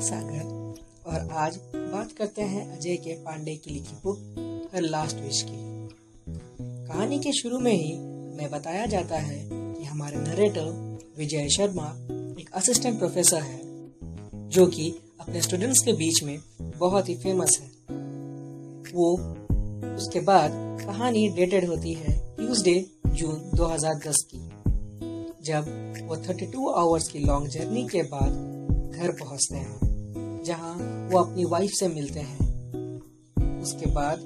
सागर। और आज बात करते हैं अजय के पांडे की लिखी बुक हर लास्ट विश की। कहानी के शुरू में ही हमें बताया जाता है कि हमारे नरेटर विजय शर्मा एक असिस्टेंट प्रोफेसर है, जो कि अपने स्टूडेंट्स के बीच में बहुत ही फ़ेमस है। वो उसके बाद कहानी डेटेड होती है ट्यूसडे जून 2010 की, जब वो 32 आवर्स की लॉन्ग जर्नी के बाद घर पहुँचते हैं। जहाँ वो अपनी वाइफ से मिलते हैं। उसके बाद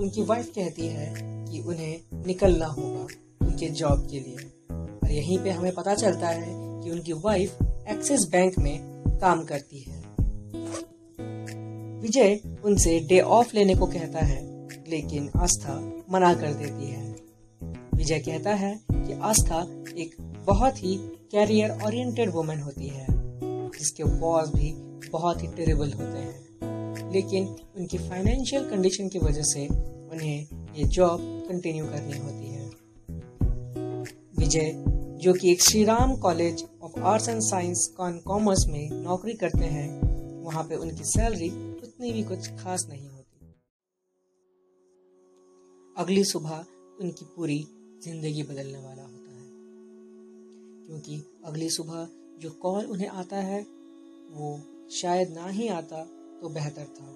उनकी वाइफ कहती है कि उन्हें निकलना होगा उनके जॉब के लिए। और यहीं पे हमें पता चलता है कि उनकी वाइफ एक्सिस बैंक में काम करती है। विजय उनसे डे ऑफ़ लेने को कहता है, लेकिन आस्था मना कर देती है। विजय कहता है कि आस्था एक बहुत ही कैरियर ओरिएंटेड वुमेन होती है, जिसके बॉस भी बहुत ही टेरेबल होते हैं। लेकिन उनकी फाइनेंशियल कंडीशन की वजह से उन्हें ये जॉब कंटिन्यू करनी होती है। विजय, जो कि एक Shri Ram college of arts and science con commerce में नौकरी करते हैं, वहाँ पे उनकी सैलरी उतनी भी कुछ खास नहीं होती। अगली सुबह उनकी पूरी ज़िंदगी बदलने वाला होता है। क्योंकि अगली सुबह जो कॉल उन्हें आता है, वो शायद ना ही आता तो बेहतर था।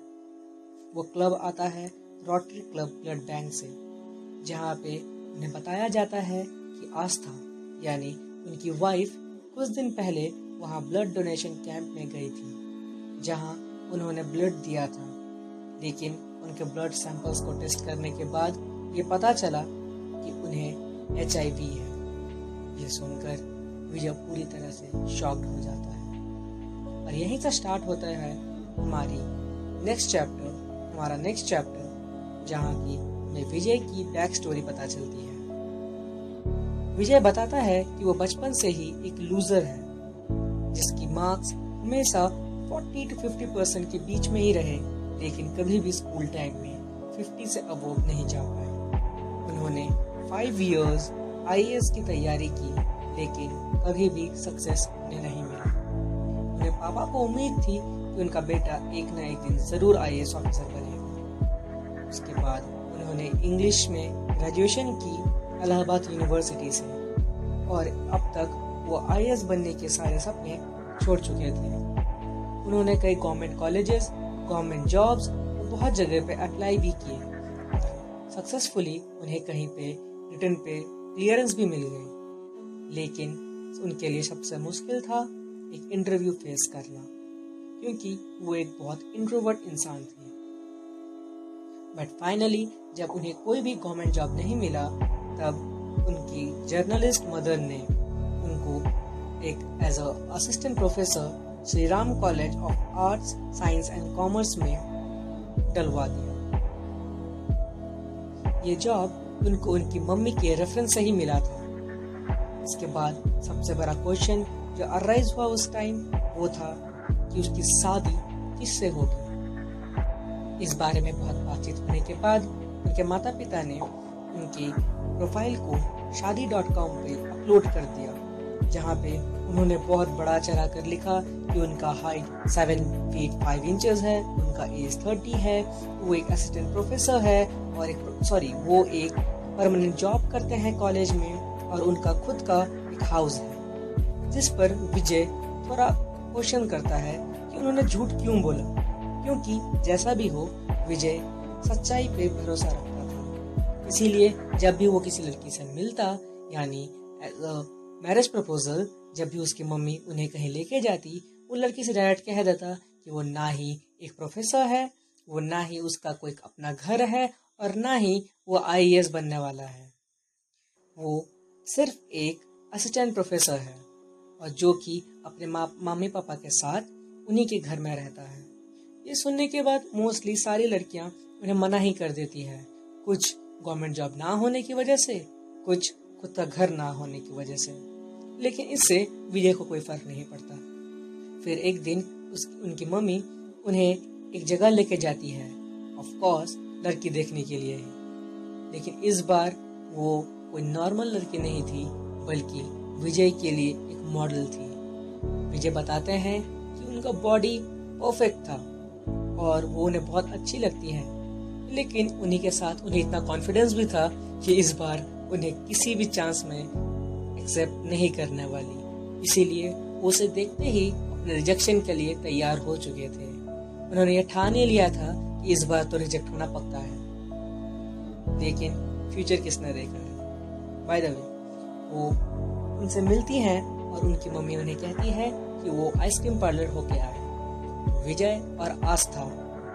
वो क्लब आता है रोटरी क्लब ब्लड बैंक से, जहाँ पे उन्हें बताया जाता है कि आस्था, यानी उनकी वाइफ कुछ दिन पहले वहाँ ब्लड डोनेशन कैंप में गई थी, जहाँ उन्होंने ब्लड दिया था। लेकिन उनके ब्लड सैंपल्स को टेस्ट करने के बाद ये पता चला कि उन्हें एचआईवी है। ये सुनकर विजय पूरी तरह से शॉक्ड हो जाता। और यहीं से स्टार्ट होता है हमारी नेक्स्ट चैप्टर हमारा नेक्स्ट चैप्टर जहाँ की हमें विजय की बैक स्टोरी पता चलती है। विजय बताता है कि वो बचपन से ही एक लूजर है, जिसकी मार्क्स हमेशा 40 टू 50 परसेंट के बीच में ही रहे, लेकिन कभी भी स्कूल टाइम में 50 से अबोव नहीं जा पाए। उन्होंने फाइव इयर्स आईएएस की तैयारी की, लेकिन कभी भी सक्सेस नहीं। पापा को उम्मीद थी कि उनका बेटा एक न एक दिन ज़रूर आई एस ऑफिसर बनेगा उसके बाद उन्होंने इंग्लिश में ग्रेजुएशन की इलाहाबाद यूनिवर्सिटी से। और अब तक वो आई बनने के सारे सपने छोड़ चुके थे। उन्होंने कई गवर्नमेंट कॉलेजेस गवर्नमेंट जॉब्स और बहुत जगह पे अप्लाई भी किए। सक्सेसफुली उन्हें कहीं पे रिटर्न पे क्लियरेंस भी मिल गई लेकिन उनके लिए सबसे मुश्किल था एक इंटरव्यू फेस करना। क्योंकि वो एक बहुत इंट्रोवर्ट इंसान थे। बट फाइनली जब उन्हें कोई भी गवर्नमेंट जॉब नहीं मिला, तब उनकी जर्नलिस्ट मदर ने उनको एक as assistant professor Shri Ram college of arts science and commerce में डलवा दिया। ये जॉब उनको उनकी मम्मी के रेफरेंस से ही मिला था। इसके बाद सबसे बड़ा क्वेश्चन जो अराइज हुआ उस टाइम वो था कि उसकी शादी किससे होगी। इस बारे में बहुत बातचीत होने के बाद उनके माता पिता ने उनकी प्रोफ़ाइल को शादी डॉट कॉम पे अपलोड कर दिया, जहाँ पे उन्होंने बहुत बड़ा चढ़ा कर लिखा कि उनका height seven feet five inches है, उनका एज थर्टी है, वो एक असिस्टेंट प्रोफेसर है और एक सॉरी वो एक परमानेंट जॉब करते हैं कॉलेज में और उनका खुद का एक हाउस है। जिस पर विजय थोड़ा क्वेश्चन करता है कि उन्होंने झूठ क्यों बोला? क्योंकि जैसा भी हो, विजय सच्चाई पे भरोसा रखता था। इसीलिए जब भी वो किसी लड़की से मिलता, यानी मैरिज प्रपोजल, जब भी उसकी मम्मी उन्हें कहीं लेके जाती, वो लड़की से डायरेक्ट कह देता कि वो ना ही एक प्रोफेसर है, वो ना ही उसका कोई अपना घर है, और ना ही वो आईएएस बनने वाला है। वो सिर्फ़ एक असिस्टेंट प्रोफेसर है। और जो कि अपने मम्मी पापा के साथ उन्हीं के घर में रहता है। ये सुनने के बाद मोस्टली सारी लड़कियाँ उन्हें मना ही कर देती है। कुछ गवर्नमेंट जॉब ना होने की वजह से, कुछ खुद का घर ना होने की वजह से। लेकिन इससे विजय को कोई फ़र्क नहीं पड़ता। फिर एक दिन उस, उनकी मम्मी उन्हें एक जगह लेके जाती है ऑफ़ कोर्स लड़की देखने के लिए। लेकिन इस बार वो कोई नॉर्मल लड़की नहीं थी, बल्कि विजय के लिए एक मॉडल थी। विजय बताते हैं कि उनका बॉडी परफेक्ट था और वो उन्हें बहुत अच्छी लगती है। लेकिन उन्हीं के साथ उन्हें इतना कॉन्फिडेंस भी था कि इस बार उन्हें किसी भी चांस में एक्सेप्ट नहीं करने वाली। इसीलिए उसे देखते ही अपने रिजेक्शन के लिए तैयार हो चुके थे। उन्होंने यह ठान ही लिया था कि इस बार तो रिजेक्ट होना पक्का है। लेकिन फ्यूचर किसने देखा है? बाय द वे वो उनसे मिलती हैं और उनकी मम्मी उन्हें कहती है कि वो आइसक्रीम पार्लर होके आए। विजय और आस्था,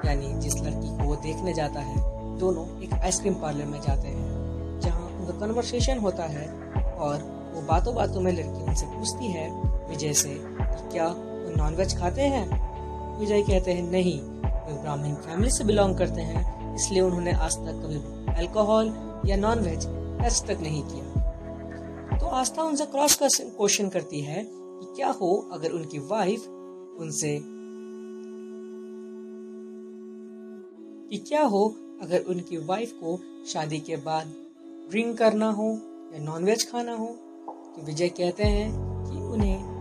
यानी जिस लड़की को वो देखने जाता है, दोनों एक आइसक्रीम पार्लर में जाते हैं, जहाँ उनका कन्वर्सेशन होता है और वो बातों बातों में लड़की उनसे पूछती है, विजय से कि क्या वो नॉनवेज खाते हैं? विजय कहते हैं, नहीं, वो ब्राह्मण फैमिली से बिलोंग करते हैं, इसलिए उन्होंने आज तक कभी अल्कोहल या नॉनवेज टच तक नहीं किया। तो आस्था उनसे क्रॉस क्वेश्चन करती है कि क्या हो अगर उनकी वाइफ उनसे कि क्या हो अगर उनकी वाइफ को शादी के बाद ड्रिंक करना हो या नॉनवेज खाना हो? तो विजय कहते हैं कि उन्हें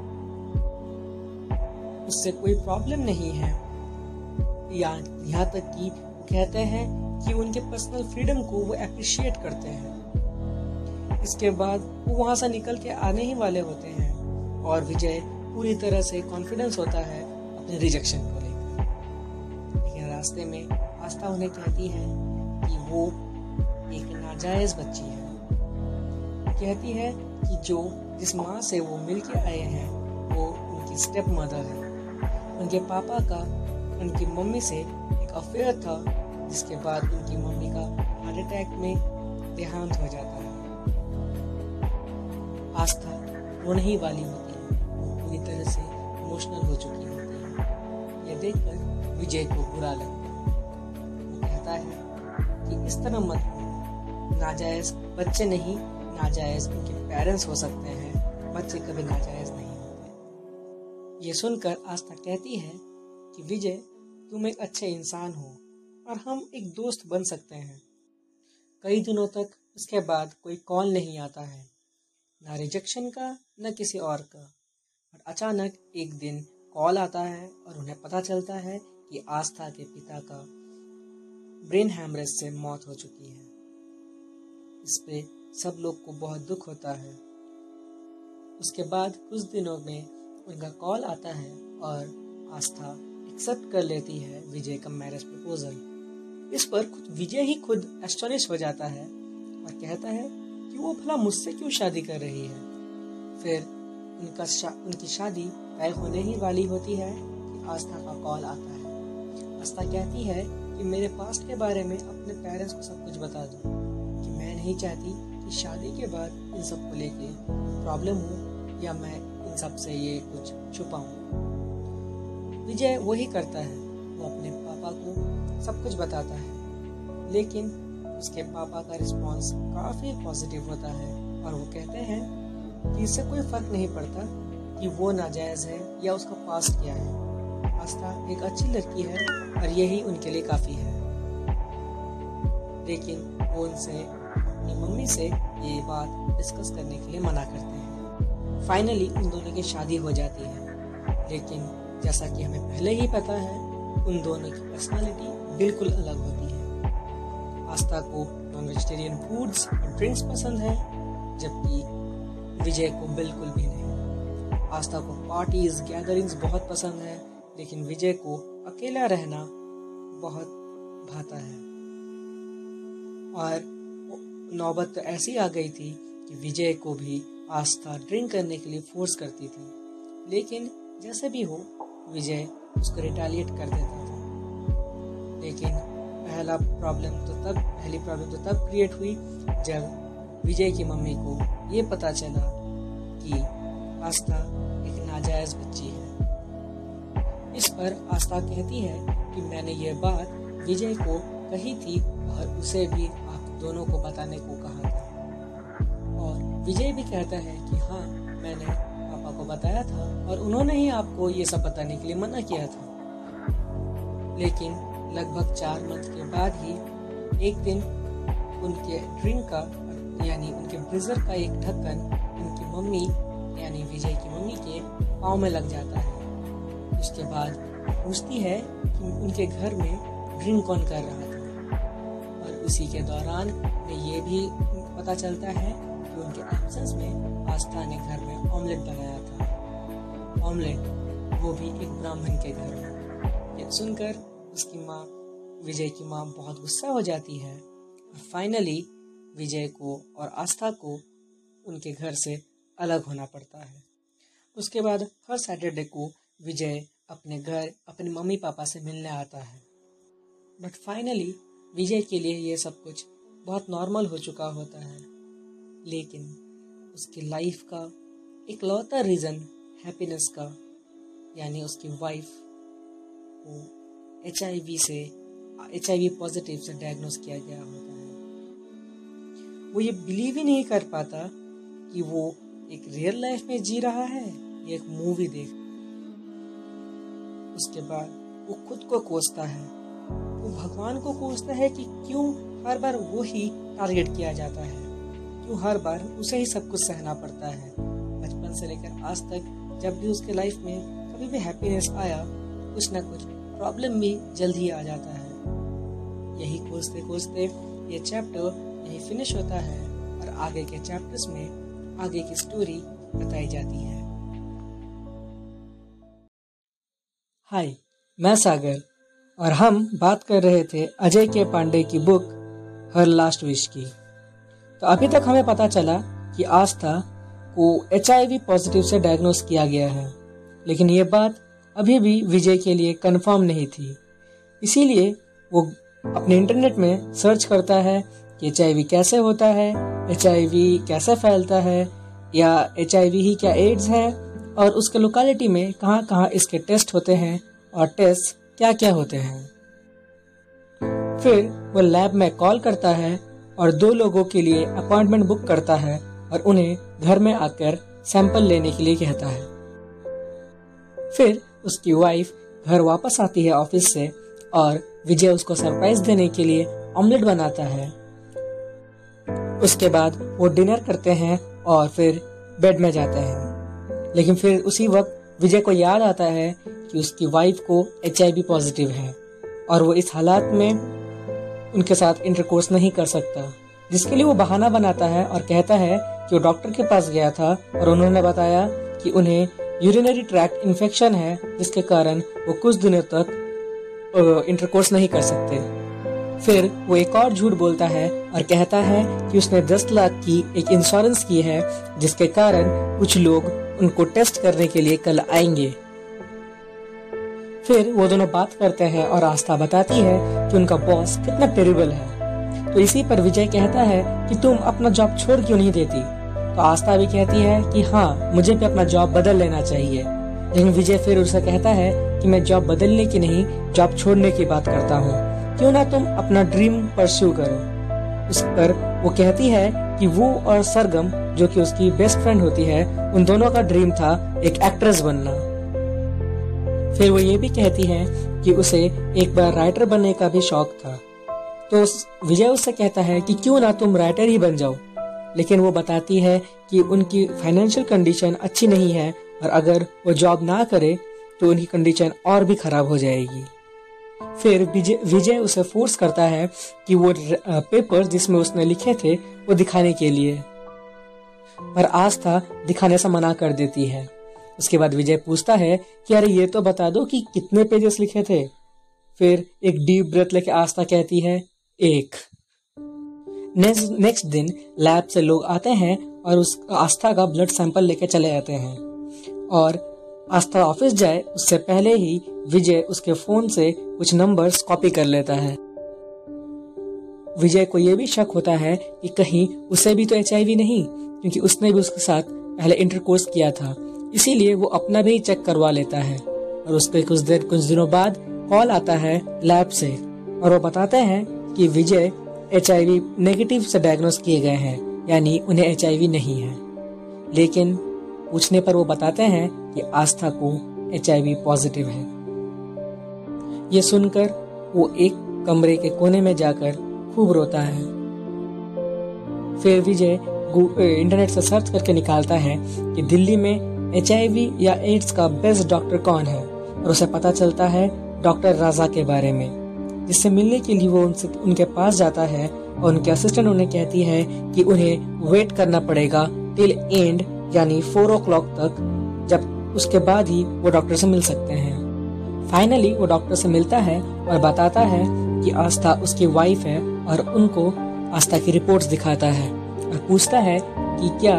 उससे कोई प्रॉब्लम नहीं है। या यहाँ तक कि कहते हैं कि उनके पर्सनल फ्रीडम को वो अप्रिशिएट करते हैं। इसके बाद वो वहाँ से निकल के आने ही वाले होते हैं। और विजय पूरी तरह से कॉन्फिडेंस होता है अपने रिजेक्शन को लेकर। लेकिन रास्ते में आस्था उन्हें कहती है कि वो एक नाजायज बच्ची है। कहती है कि जो जिस माँ से वो मिल के आए हैं, वो उनकी स्टेप मदर है। उनके पापा का, उनकी मम्मी से एक अफेयर था, जिसके बाद उनकी मम्मी का हार्ट अटैक में देहांत हो जाता आस्था रोने ही वाली होती। है वो पूरी तरह से इमोशनल हो चुकी होती है। यह देखकर विजय को बुरा लगता है। वो कहता है कि इस तरह मत नाजायज बच्चे नहीं, नाजायज उनके पेरेंट्स हो सकते हैं। बच्चे कभी नाजायज नहीं होते। ये सुनकर आस्था कहती है कि विजय, तुम एक अच्छे इंसान हो और हम एक दोस्त बन सकते हैं। कई दिनों तक उसके बाद कोई कॉल नहीं आता है। ना रिजेक्शन का, न किसी और का। और अचानक एक दिन कॉल आता है और उन्हें पता चलता है कि आस्था के पिता का ब्रेन हैमरेज से मौत हो चुकी है। इस पे सब लोग को बहुत दुख होता है। उसके बाद कुछ दिनों में उनका कॉल आता है और आस्था एक्सेप्ट कर लेती है विजय का मैरिज प्रपोजल इस पर खुद विजय ही खुद एस्टोनिश हो जाता है और कहता है कि वो भला मुझसे क्यों शादी कर रही है? फिर उनका शा, उनकी शादी तय होने ही वाली होती है कि आस्था का कॉल आता है। आस्था कहती है कि मेरे पास्ट के बारे में अपने पेरेंट्स को सब कुछ बता दो कि मैं नहीं चाहती कि शादी के बाद इन सबको लेके प्रॉब्लम हो या मैं इन सबसे ये कुछ छुपाऊं। विजय वही करता है वो अपने पापा को सब कुछ बताता है लेकिन उसके पापा का रिस्पांस काफ़ी पॉजिटिव होता है। और वो कहते हैं कि इससे कोई फ़र्क नहीं पड़ता कि वो नाजायज़ है या उसका पास क्या है। आस्था एक अच्छी लड़की है और यही उनके लिए काफ़ी है। लेकिन वो उनसे, अपनी मम्मी से ये बात डिस्कस करने के लिए मना करते हैं। फाइनली उन दोनों की शादी हो जाती है। लेकिन जैसा कि हमें पहले ही पता है, उन दोनों की पर्सनालिटी बिल्कुल अलग होती है। आस्था को नॉन वेजिटेरियन फूड्स और ड्रिंक्स पसंद है, जबकि विजय को बिल्कुल भी नहीं। आस्था को पार्टीज़ गैदरिंग्स बहुत पसंद है, लेकिन विजय को अकेला रहना बहुत भाता है। और नौबत तो ऐसी आ गई थी कि विजय को भी आस्था ड्रिंक करने के लिए फोर्स करती थी। लेकिन जैसे भी हो, विजय उसको रिटालिएट कर देता था। लेकिन पहला प्रॉब्लम तो तब, पहली प्रॉब्लम तो तब क्रिएट हुई जब विजय की मम्मी को ये पता चला कि आस्था एक नाजायज बच्ची है। इस पर आस्था कहती है कि मैंने यह बात विजय को कही थी और उसे भी आप दोनों को बताने को कहा था। और विजय भी कहता है कि हाँ मैंने पापा को बताया था और उन्होंने ही आपको ये सब बताने के लिए मना किया था। लेकिन लगभग चार मंथ के बाद ही एक दिन उनके ड्रिंक का, यानी उनके ब्रिजर का एक ढक्कन उनकी मम्मी, यानी विजय की मम्मी के पाँव में लग जाता है। उसके बाद पूछती है कि उनके घर में ड्रिंक कौन कर रहा था? और उसी के दौरान ये भी पता चलता है कि उनके एब्सेंस में आस्था ने घर में ऑमलेट बनाया था। ऑमलेट वो भी एक ब्राह्मण के घर में। ये सुनकर उसकी माँ, विजय की माँ बहुत गुस्सा हो जाती है। और फाइनली विजय को और आस्था को उनके घर से अलग होना पड़ता है। उसके बाद हर सैटरडे को विजय अपने घर, अपने मम्मी पापा से मिलने आता है। बट फाइनली विजय के लिए ये सब कुछ बहुत नॉर्मल हो चुका होता है। लेकिन उसकी लाइफ का एक लौता रीज़न हैप्पीनेस का, यानी उसकी वाइफ को एचआईवी से एचआईवी पॉजिटिव से डायग्नोस किया गया होता है। वो ये बिलीव ही नहीं कर पाता कि वो एक रियल लाइफ में जी रहा है, या एक मूवी देख। उसके बाद वो खुद को कोसता है। वो भगवान को कोसता है कि क्यों हर बार वो ही टारगेट किया जाता है। क्यों हर बार उसे ही सब कुछ सहना पड़ता है। बचपन से लेकर आज तक जब भी उसके लाइफ में कभी भी हैप्पीनेस आया, कुछ ना कुछ प्रॉब्लम भी जल्द ही आ जाता है। यही खोजते खोजते ये चैप्टर यही फिनिश होता है और आगे के चैप्टर्स में आगे की स्टोरी बताई जाती है। हाय मैं सागर और हम बात कर रहे थे अजय के पांडे की बुक हर लास्ट विश की। तो अभी तक हमें पता चला कि आस्था को एचआईवी पॉजिटिव से डायग्नोस किया गया है। लेकिन ये बात अभी भी विजय के लिए कंफर्म नहीं थी। इसीलिए वो अपने इंटरनेट में सर्च करता है कि एच कैसे होता है एच कैसे फैलता है, या एच ही क्या एड्स है, और उसके लोकेलिटी में कहाँ कहाँ इसके टेस्ट होते हैं, और टेस्ट क्या क्या होते हैं। फिर वो लैब में कॉल करता है, और दो लोगों के लिए अपॉइंटमेंट बुक करता है, और उन्हें घर में आकर सैंपल लेने के लिए कहता है। फिर उसकी वाइफ घर वापस आती है ऑफ़िस से और विजय उसको सरप्राइज़ देने के लिए ऑमलेट बनाता है। उसके बाद वो डिनर करते हैं और फिर बेड में जाते हैं। लेकिन फिर उसी वक्त विजय को याद आता है कि उसकी वाइफ को एच पॉजिटिव है और वो इस हालात में उनके साथ इंटरकोर्स नहीं कर सकता, जिसके लिए वो बहाना बनाता है और कहता है कि वो डॉक्टर के पास गया था और उन्होंने बताया कि उन्हें यूरिनरी ट्रैक्ट इन्फेक्शन है, जिसके कारण वो कुछ दिनों तक इंटरकोर्स नहीं कर सकते। फिर वो एक और झूठ बोलता है और कहता है कि उसने 10 लाख की एक इंश्योरेंस की है, जिसके कारण कुछ लोग उनको टेस्ट करने के लिए कल आएँगे। फिर वो दोनों बात करते हैं और आस्था बताती है कि उनका बॉस कितना टेरिबल है। तो इसी पर विजय कहता है कि तुम अपना जॉब छोड़ क्यों नहीं देती? तो आस्था भी कहती है कि हाँ मुझे भी अपना जॉब बदल लेना चाहिए। लेकिन विजय फिर उसे कहता है कि मैं जॉब बदलने की नहीं जॉब छोड़ने की बात करता हूँ। क्यों ना तुम अपना ड्रीम परस्यू करो। उस पर वो कहती है कि वो और सरगम, जो कि उसकी बेस्ट फ्रेंड होती है, उन दोनों का ड्रीम था एक एक्ट्रेस बनना। फिर वो ये भी कहती है कि उसे एक बार राइटर बनने का भी शौक था। तो विजय उससे कहता है कि क्यों ना तुम राइटर ही बन जाओ। लेकिन वो बताती है कि उनकी फाइनेंशियल कंडीशन अच्छी नहीं है और अगर वो जॉब ना करे तो उनकी कंडीशन और भी खराब हो जाएगी। फिर विजय उसे फोर्स करता है कि वो पेपर जिसमें उसने लिखे थे, वो दिखाने के लिए। पर आस्था दिखाने से मना कर देती है। उसके बाद विजय पूछता है कि, अरे, ये तो बता दो कि कितने पेजेस लिखे थे? फिर एक डीप ब्रेथ लेके आस्था कहती है, एक। नेक्स्ट दिन लैब से लोग आते हैं और उस आस्था का ब्लड सैंपल लेके चले जाते हैं। और आस्था ऑफ़िस जाए, उससे पहले ही विजय उसके फ़ोन से कुछ नंबर्स कॉपी कर लेता है। विजय को यह भी शक होता है कि कहीं उसे भी तो एचआईवी नहीं, क्योंकि उसने भी उसके साथ पहले इंटरकोर्स किया था। इसीलिए वो अपना भी चेक करवा लेता है। और उसके कुछ देर, कुछ दिनों बाद कॉल आता है लैब से। और वो बताते हैं कि विजय एचआईवी नेगेटिव से डायग्नोस किए गए हैं, यानी उन्हें एचआईवी नहीं है। लेकिन पूछने पर वो बताते हैं कि आस्था को एचआईवी पॉजिटिव है। ये सुनकर वो एक कमरे के कोने में जाकर खूब रोता है। फिर विजय इंटरनेट से सर्च करके निकालता है कि दिल्ली में एचआईवी या एड्स का बेस्ट डॉक्टर कौन है, और उसे पता चलता है डॉक्टर राजा के बारे में। जिससे मिलने के लिए वो उनसे, उनके पास जाता है और उनके असिस्टेंट उन्हें कहती है कि उन्हें वेट करना पड़ेगा टिल एंड यानी फोर ओ क्लॉक तक, जब उसके बाद ही वो डॉक्टर से मिल सकते हैं। फाइनली वो डॉक्टर से मिलता है और बताता है कि आस्था उसकी वाइफ है और उनको आस्था की रिपोर्ट्स दिखाता है और पूछता है कि क्या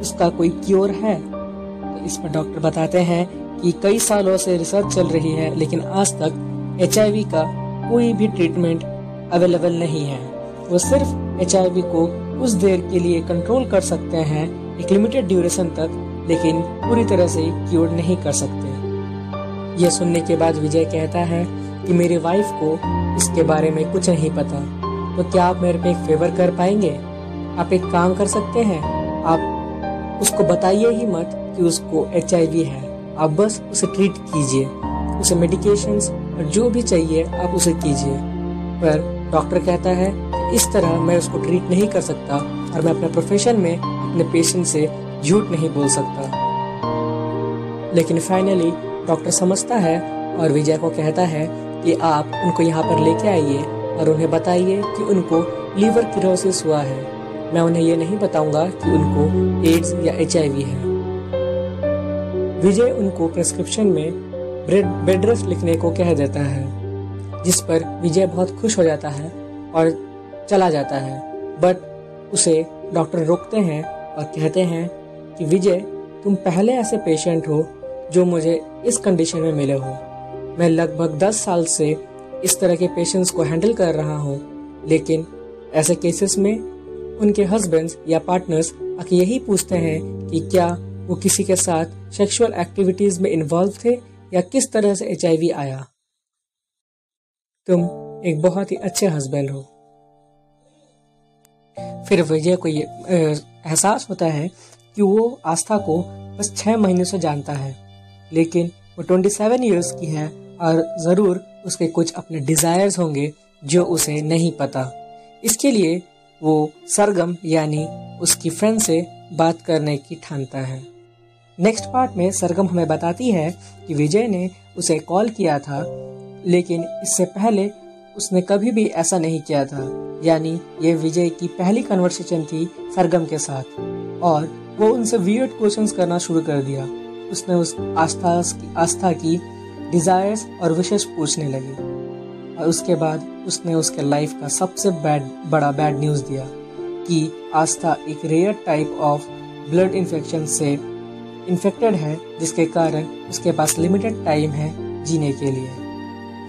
उसका कोई क्योर है? तो इस पर डॉक्टर बताते हैं कि कई सालों से रिसर्च चल रही है, लेकिन आज तक एचआईवी का कोई भी ट्रीटमेंट अवेलेबल नहीं है। वो सिर्फ़ एचआईवी को कुछ देर के लिए कंट्रोल कर सकते हैं, एक लिमिटेड ड्यूरेशन तक, लेकिन पूरी तरह से क्योर नहीं कर सकते। यह सुनने के बाद विजय कहता है कि मेरी वाइफ को इसके बारे में कुछ नहीं पता। तो क्या आप मेरे पे एक फेवर कर पाएँगे? आप एक काम कर सकते हैं। आप उसको बताइए ही मत कि उसको एचआईवी है। आप बस उसे ट्रीट कीजिए। उसे मेडिकेशंस और जो भी चाहिए आप उसे कीजिए। पर डॉक्टर कहता है कि इस तरह मैं उसको ट्रीट नहीं कर सकता और मैं अपने प्रोफेशन में अपने पेशेंट से झूठ नहीं बोल सकता। लेकिन फाइनली डॉक्टर समझता है और विजय को कहता है कि आप उनको यहाँ पर लेके आइए और उन्हें बताइए कि उनको लीवर क्रोसिस हुआ है। मैं उन्हें ये नहीं बताऊँगा कि उनको एड्स या एचआईवी है। विजय उनको प्रेस्क्रिप्शन में बेड रेस्ट लिखने को कह देता है, जिस पर विजय बहुत खुश हो जाता है और चला जाता है। बट उसे डॉक्टर रोकते हैं और कहते हैं कि विजय, तुम पहले ऐसे पेशेंट हो जो मुझे इस कंडीशन में मिले हो। मैं लगभग दस साल से इस तरह के पेशेंट्स को हैंडल कर रहा हूँ, लेकिन ऐसे केसेस में उनके हस्बैंड्स या पार्टनर्स आके यही पूछते हैं कि क्या वो किसी के साथ सेक्सुअल एक्टिविटीज़ में इन्वॉल्व थे या किस तरह से एचआईवी आया? तुम एक बहुत ही अच्छे हस्बैंड हो। फिर विजय को ये एहसास होता है कि वो आस्था को बस छह महीने से जानता है, लेकिन वो ट्वेंटी सेवन ईयर्स की है और ज़रूर उसके कुछ अपने डिजायर्स होंगे जो उसे नहीं पता। इसके लिए वो सरगम यानी उसकी फ्रेंड से बात करने की ठानता है। नेक्स्ट पार्ट में सरगम हमें बताती है कि विजय ने उसे कॉल किया था, लेकिन इससे पहले उसने कभी भी ऐसा नहीं किया था। यानी ये विजय की पहली कन्वर्सेशन थी सरगम के साथ, और वो उनसे वियर्ड क्वेश्चंस करना शुरू कर दिया। उसने उस आस्था आस्था की डिजायर्स और विशेष पूछने लगी, और उसके बाद उसने उसके लाइफ का सबसे बैड बड़ा बैड न्यूज़ दिया कि आस्था एक rare type of blood infection से इन्फेक्टेड है, जिसके कारण उसके पास लिमिटेड टाइम है जीने के लिए।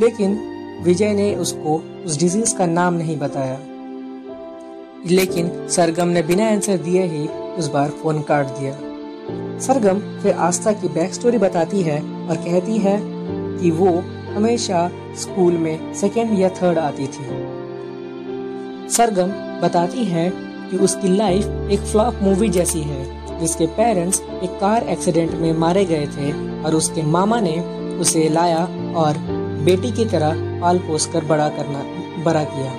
लेकिन विजय ने उसको उस डिज़ीज़ का नाम नहीं बताया। लेकिन सरगम ने बिना आंसर दिए ही उस बार फ़ोन काट दिया। सरगम फिर आस्था की बैक स्टोरी बताती है और कहती है कि वो हमेशा स्कूल में सेकेंड या थर्ड आती थी। सरगम बताती है कि उसकी लाइफ एक फ्लॉप मूवी जैसी है। जिसके पेरेंट्स एक कार एक्सीडेंट में मारे गए थे और उसके मामा ने उसे लाया और बेटी की तरह पाल पोस कर बड़ा करना, बड़ा किया।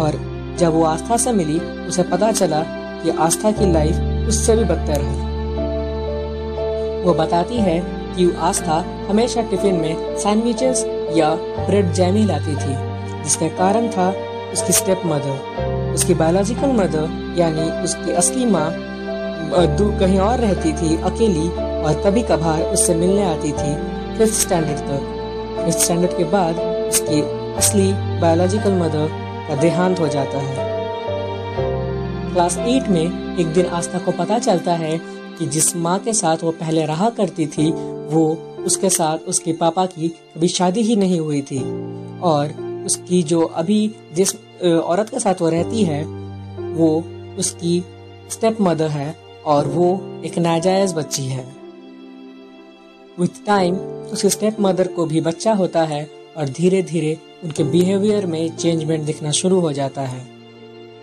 और जब वो आस्था से मिली, उसे पता चला कि आस्था की लाइफ उससे भी बदतर है। वो बताती है कि आस्था हमेशा टिफ़िन में सैंडविचेस या ब्रेड जैमी लाती थी, जिसका कारण था उसकी स्टेप मदर उसकी बायोलॉजिकल मदर यानी उसकी असली माँ दूर कहीं और रहती थी, अकेली, और कभी कभार उससे मिलने आती थी फिफ्थ स्टैंडर्ड तक फिफ्थ स्टैंडर्ड के बाद उसकी असली बायोलॉजिकल मदर का देहांत हो जाता है। क्लास एट में एक दिन आस्था को पता चलता है कि जिस माँ के साथ वो पहले रहा करती थी, वो उसके साथ उसके पापा की कभी शादी ही नहीं हुई थी। और उसकी जो अभी जिस औरत के साथ वो रहती है, वो उसकी स्टेप मदर है और वो एक नाजायज बच्ची है। विथ टाइम उसके स्टेप मदर को भी बच्चा होता है और धीरे धीरे उनके बिहेवियर में चेंजमेंट दिखना शुरू हो जाता है।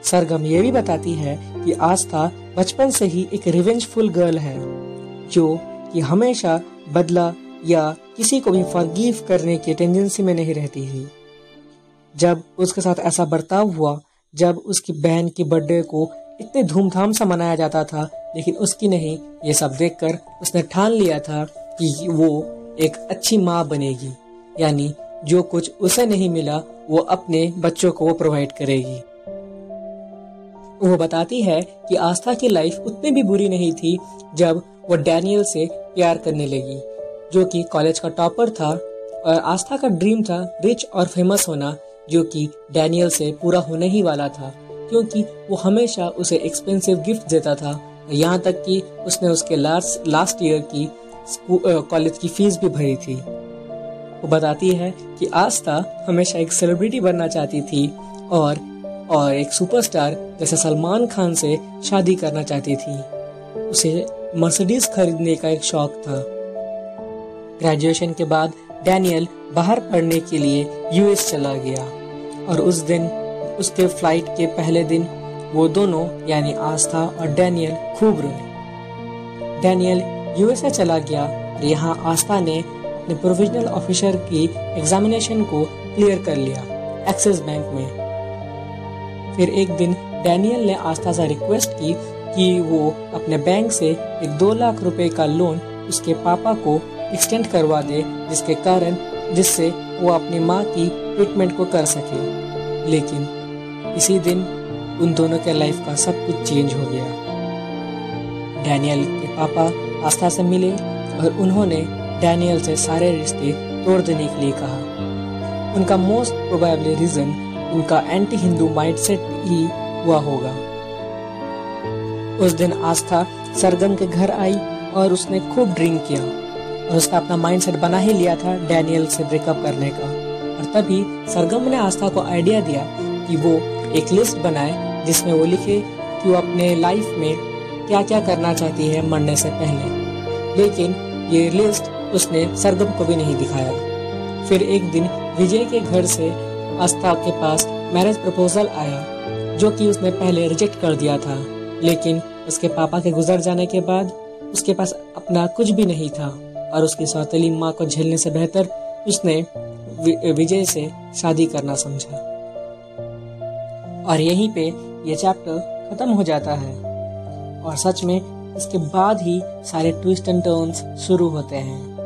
सरगम ये भी बताती है कि आस्था बचपन से ही एक रिवेंजफुल गर्ल है, जो कि हमेशा बदला या किसी को भी फॉरगिव करने की टेंडेंसी में नहीं रहती थी। जब उसके साथ ऐसा बर्ताव हुआ, जब उसकी बहन की बर्थडे को इतने धूमधाम से मनाया जाता था लेकिन उसकी नहीं, ये सब देखकर उसने ठान लिया था कि वो एक अच्छी माँ बनेगी। यानी जो कुछ उसे नहीं मिला, वो अपने बच्चों को प्रोवाइड करेगी। वो बताती है कि आस्था की लाइफ उतनी भी बुरी नहीं थी जब वो डैनियल से प्यार करने लगी, जो कि कॉलेज का टॉपर था। और आस्था का ड्रीम था रिच और फ़ेमस होना, जो कि डैनियल से पूरा होने ही वाला था, क्योंकि वो हमेशा उसे एक्सपेंसिव गिफ्ट देता था। यहाँ तक कि उसने उसके लास्ट लास्ट ईयर की कॉलेज की फ़ीस भी भरी थी। वो बताती है कि आस्था हमेशा एक सेलिब्रिटी बनना चाहती थी और और एक सुपरस्टार जैसे सलमान खान से शादी करना चाहती थी। उसे मर्सिडीज खरीदने का एक शौक था। ग्रेजुएशन के बाद डैनियल बाहर पढ़ने के लिए यूएस चला गया और उस दिन, उसके फ़्लाइट के पहले दिन वो दोनों, यानी आस्था और डैनियल, खूब रोए। डैनियल यूएसए चला गया और यहाँ आस्था ने अपने प्रोविजनल ऑफिसर की एग्जामिनेशन को क्लियर कर लिया एक्सिस बैंक में। फिर एक दिन डैनियल ने आस्था से रिक्वेस्ट की कि वो अपने बैंक से एक दो लाख रुपए का लोन उसके पापा को एक्सटेंड करवा दे, जिसके कारण, जिससे वो अपनी माँ की ट्रीटमेंट को कर सके। लेकिन इसी दिन उन दोनों के लाइफ का सब कुछ चेंज हो गया। डैनियल के पापा आस्था से मिले और उन्होंने डैनियल से सारे रिश्ते तोड़ देने के लिए कहा। उनका मोस्ट प्रोबेबली रीजन उनका एंटी हिंदू माइंडसेट ही हुआ होगा। उस दिन आस्था सरगम के घर आई और उसने खूब ड्रिंक किया और उसका अपना माइंडसेट बना ही लिया था डैनियल से ब्रेकअप करने का। और तभी सरगम ने आस्था को आइडिया दिया कि वो एक लिस्ट बनाए जिसमें वो लिखे कि वो अपने लाइफ में क्या क्या करना चाहती है मरने से पहले। लेकिन ये लिस्ट उसने सरगम को भी नहीं दिखाया। फिर एक दिन विजय के घर से आस्था के पास मैरिज प्रपोजल आया, जो कि उसने पहले रिजेक्ट कर दिया था। लेकिन उसके पापा के गुजर जाने के बाद उसके पास अपना कुछ भी नहीं था और उसकी सौतेली माँ को झेलने से बेहतर उसने विजय से शादी करना समझा। और यहीं पे ये चैप्टर खत्म हो जाता है। और सच में, इसके बाद ही सारे ट्विस्ट एंड टर्न्स शुरू होते हैं।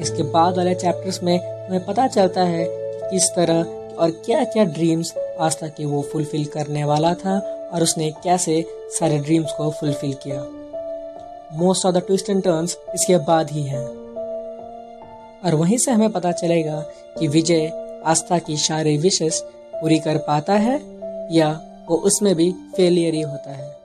इसके बाद वाले चैप्टर्स में हमें पता चलता है कि किस तरह और क्या क्या ड्रीम्स आज तक वो फुलफिल करने वाला था और उसने कैसे सारे ड्रीम्स को फुलफिल किया। Most of the twist and turns इसके बाद ही हैं। और वहीं से हमें पता चलेगा कि विजय आस्था की सारे विशेष पूरी कर पाता है या वो उसमें भी फेलियर ही होता है।